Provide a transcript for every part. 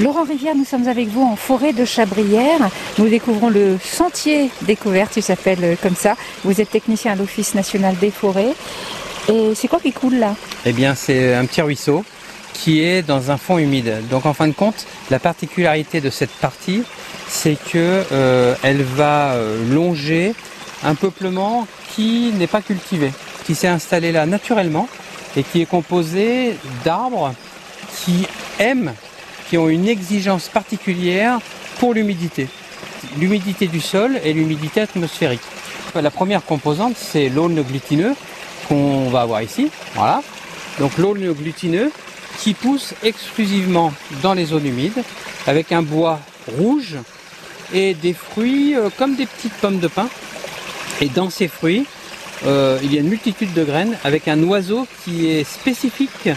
Laurent Rivière, nous sommes avec vous en forêt de Chabrières. Nous découvrons le sentier découverte, il s'appelle comme ça. Vous êtes technicien à l'Office national des forêts. Et c'est quoi qui coule là? Eh bien, c'est un petit ruisseau qui est dans un fond humide. Donc, en fin de compte, la particularité de cette partie, c'est que euh, elle va euh, longer un peuplement qui n'est pas cultivé, qui s'est installé là naturellement et qui est composé d'arbres qui aiment qui ont une exigence particulière pour l'humidité. L'humidité du sol et l'humidité atmosphérique. La première composante, c'est l'aulne glutineux qu'on va avoir ici. Voilà. Donc l'aulne glutineux qui pousse exclusivement dans les zones humides avec un bois rouge et des fruits euh, comme des petites pommes de pin. Et dans ces fruits, euh, il y a une multitude de graines avec un oiseau qui est spécifique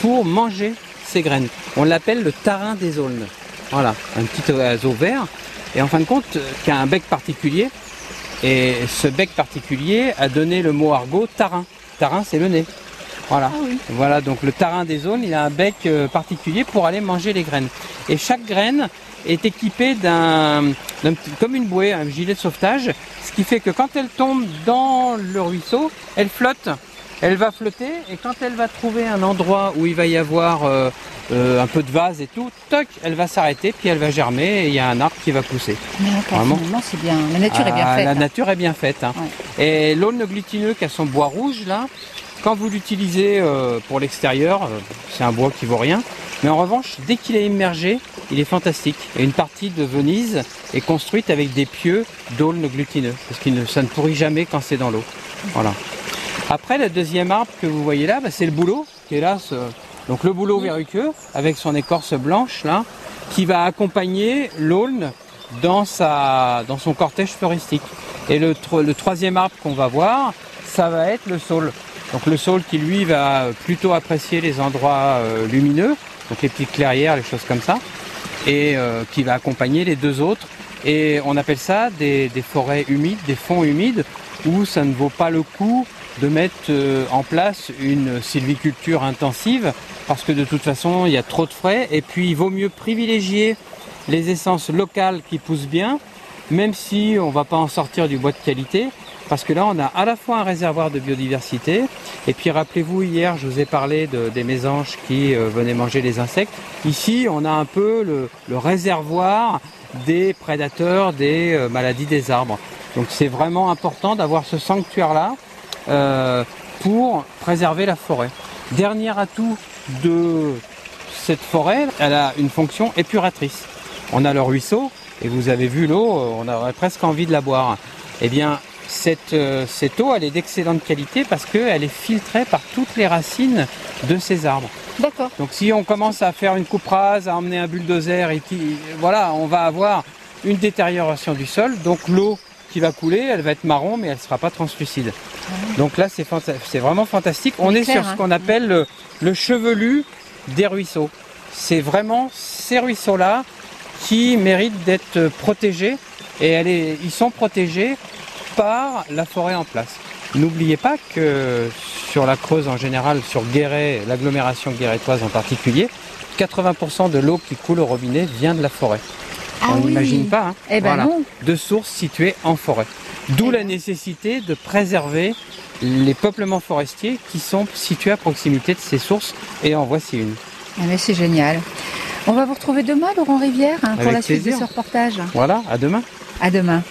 pour manger ces graines. On l'appelle le tarin des aulnes. Voilà, un petit oiseau vert. Et en fin de compte, qui a un bec particulier. Et ce bec particulier a donné le mot argot tarin. Tarin, c'est le nez. Voilà. Ah Voilà, donc le tarin des aulnes, il a un bec euh, particulier pour aller manger les graines. Et chaque graine est équipée d'un, comme une bouée, un gilet de sauvetage, ce qui fait que quand elle tombe dans le ruisseau, elle flotte. Elle va flotter et quand elle va trouver un endroit où il va y avoir euh, euh, un peu de vase et tout, toc, elle va s'arrêter, puis elle va germer et il y a un arbre qui va pousser. Vraiment. c'est bien. La nature est bien Ah, faite. La hein. nature est bien faite. hein. Et l'aulne glutineux qui a son bois rouge là, quand vous l'utilisez euh, pour l'extérieur, c'est un bois qui vaut rien. Mais en revanche, dès qu'il est immergé, il est fantastique. Et une partie de Venise est construite avec des pieux d'aulne glutineux, parce que ne, ça ne pourrit jamais quand c'est dans l'eau. Voilà. Après, le deuxième arbre que vous voyez là, bah, c'est le bouleau, qui est là. ce- Donc le bouleau verruqueux, avec son écorce blanche là, qui va accompagner l'aulne dans, sa, dans son cortège floristique. Et le, tro- le troisième arbre qu'on va voir, ça va être le saule. Donc le saule qui lui va plutôt apprécier les endroits euh, lumineux, donc les petites clairières, les choses comme ça, et euh, qui va accompagner les deux autres. Et on appelle ça des, des forêts humides, des fonds humides, où ça ne vaut pas le coup de mettre euh, en place une sylviculture intensive, parce que de toute façon, il y a trop de frais, et puis il vaut mieux privilégier les essences locales qui poussent bien, même si on ne va pas en sortir du bois de qualité, parce que là on a à la fois un réservoir de biodiversité, et puis rappelez-vous hier je vous ai parlé de- des mésanges qui euh, venaient manger les insectes. Ici on a un peu le, le réservoir des prédateurs, des euh, maladies des arbres. Donc c'est vraiment important d'avoir ce sanctuaire-là euh, pour préserver la forêt. Dernier atout de cette forêt, elle a une fonction épuratrice. On a le ruisseau, et vous avez vu l'eau, euh, on aurait presque envie de la boire. Eh bien, cette, euh, cette eau, elle est d'excellente qualité parce qu'elle est filtrée par toutes les racines de ces arbres. D'accord. Donc si on commence à faire une coupe rase, à emmener un bulldozer, et qui, voilà, on va avoir une détérioration du sol. Donc l'eau qui va couler, elle va être marron, mais elle ne sera pas translucide. Donc là, c'est fanta- vraiment fantastique. On est clair, sur ce hein. qu'on appelle le, le chevelu des ruisseaux. C'est vraiment ces ruisseaux-là qui méritent d'être protégés. Et elle est- ils sont protégés par la forêt en place. N'oubliez pas que sur la Creuse en général, sur Guéret, l'agglomération guérétoise en particulier, 80% de l'eau qui coule au robinet vient de la forêt. Ah On oui. n'imagine pas. hein. Eh ben non. De sources situées en forêt. D'où Eh la ben. nécessité de préserver les peuplements forestiers qui sont situés à proximité de ces sources. Et en voici une. Ah, mais c'est génial. On va vous retrouver demain, Laurent Rivière, hein, pour la suite de ce reportage. Voilà, à demain. À demain.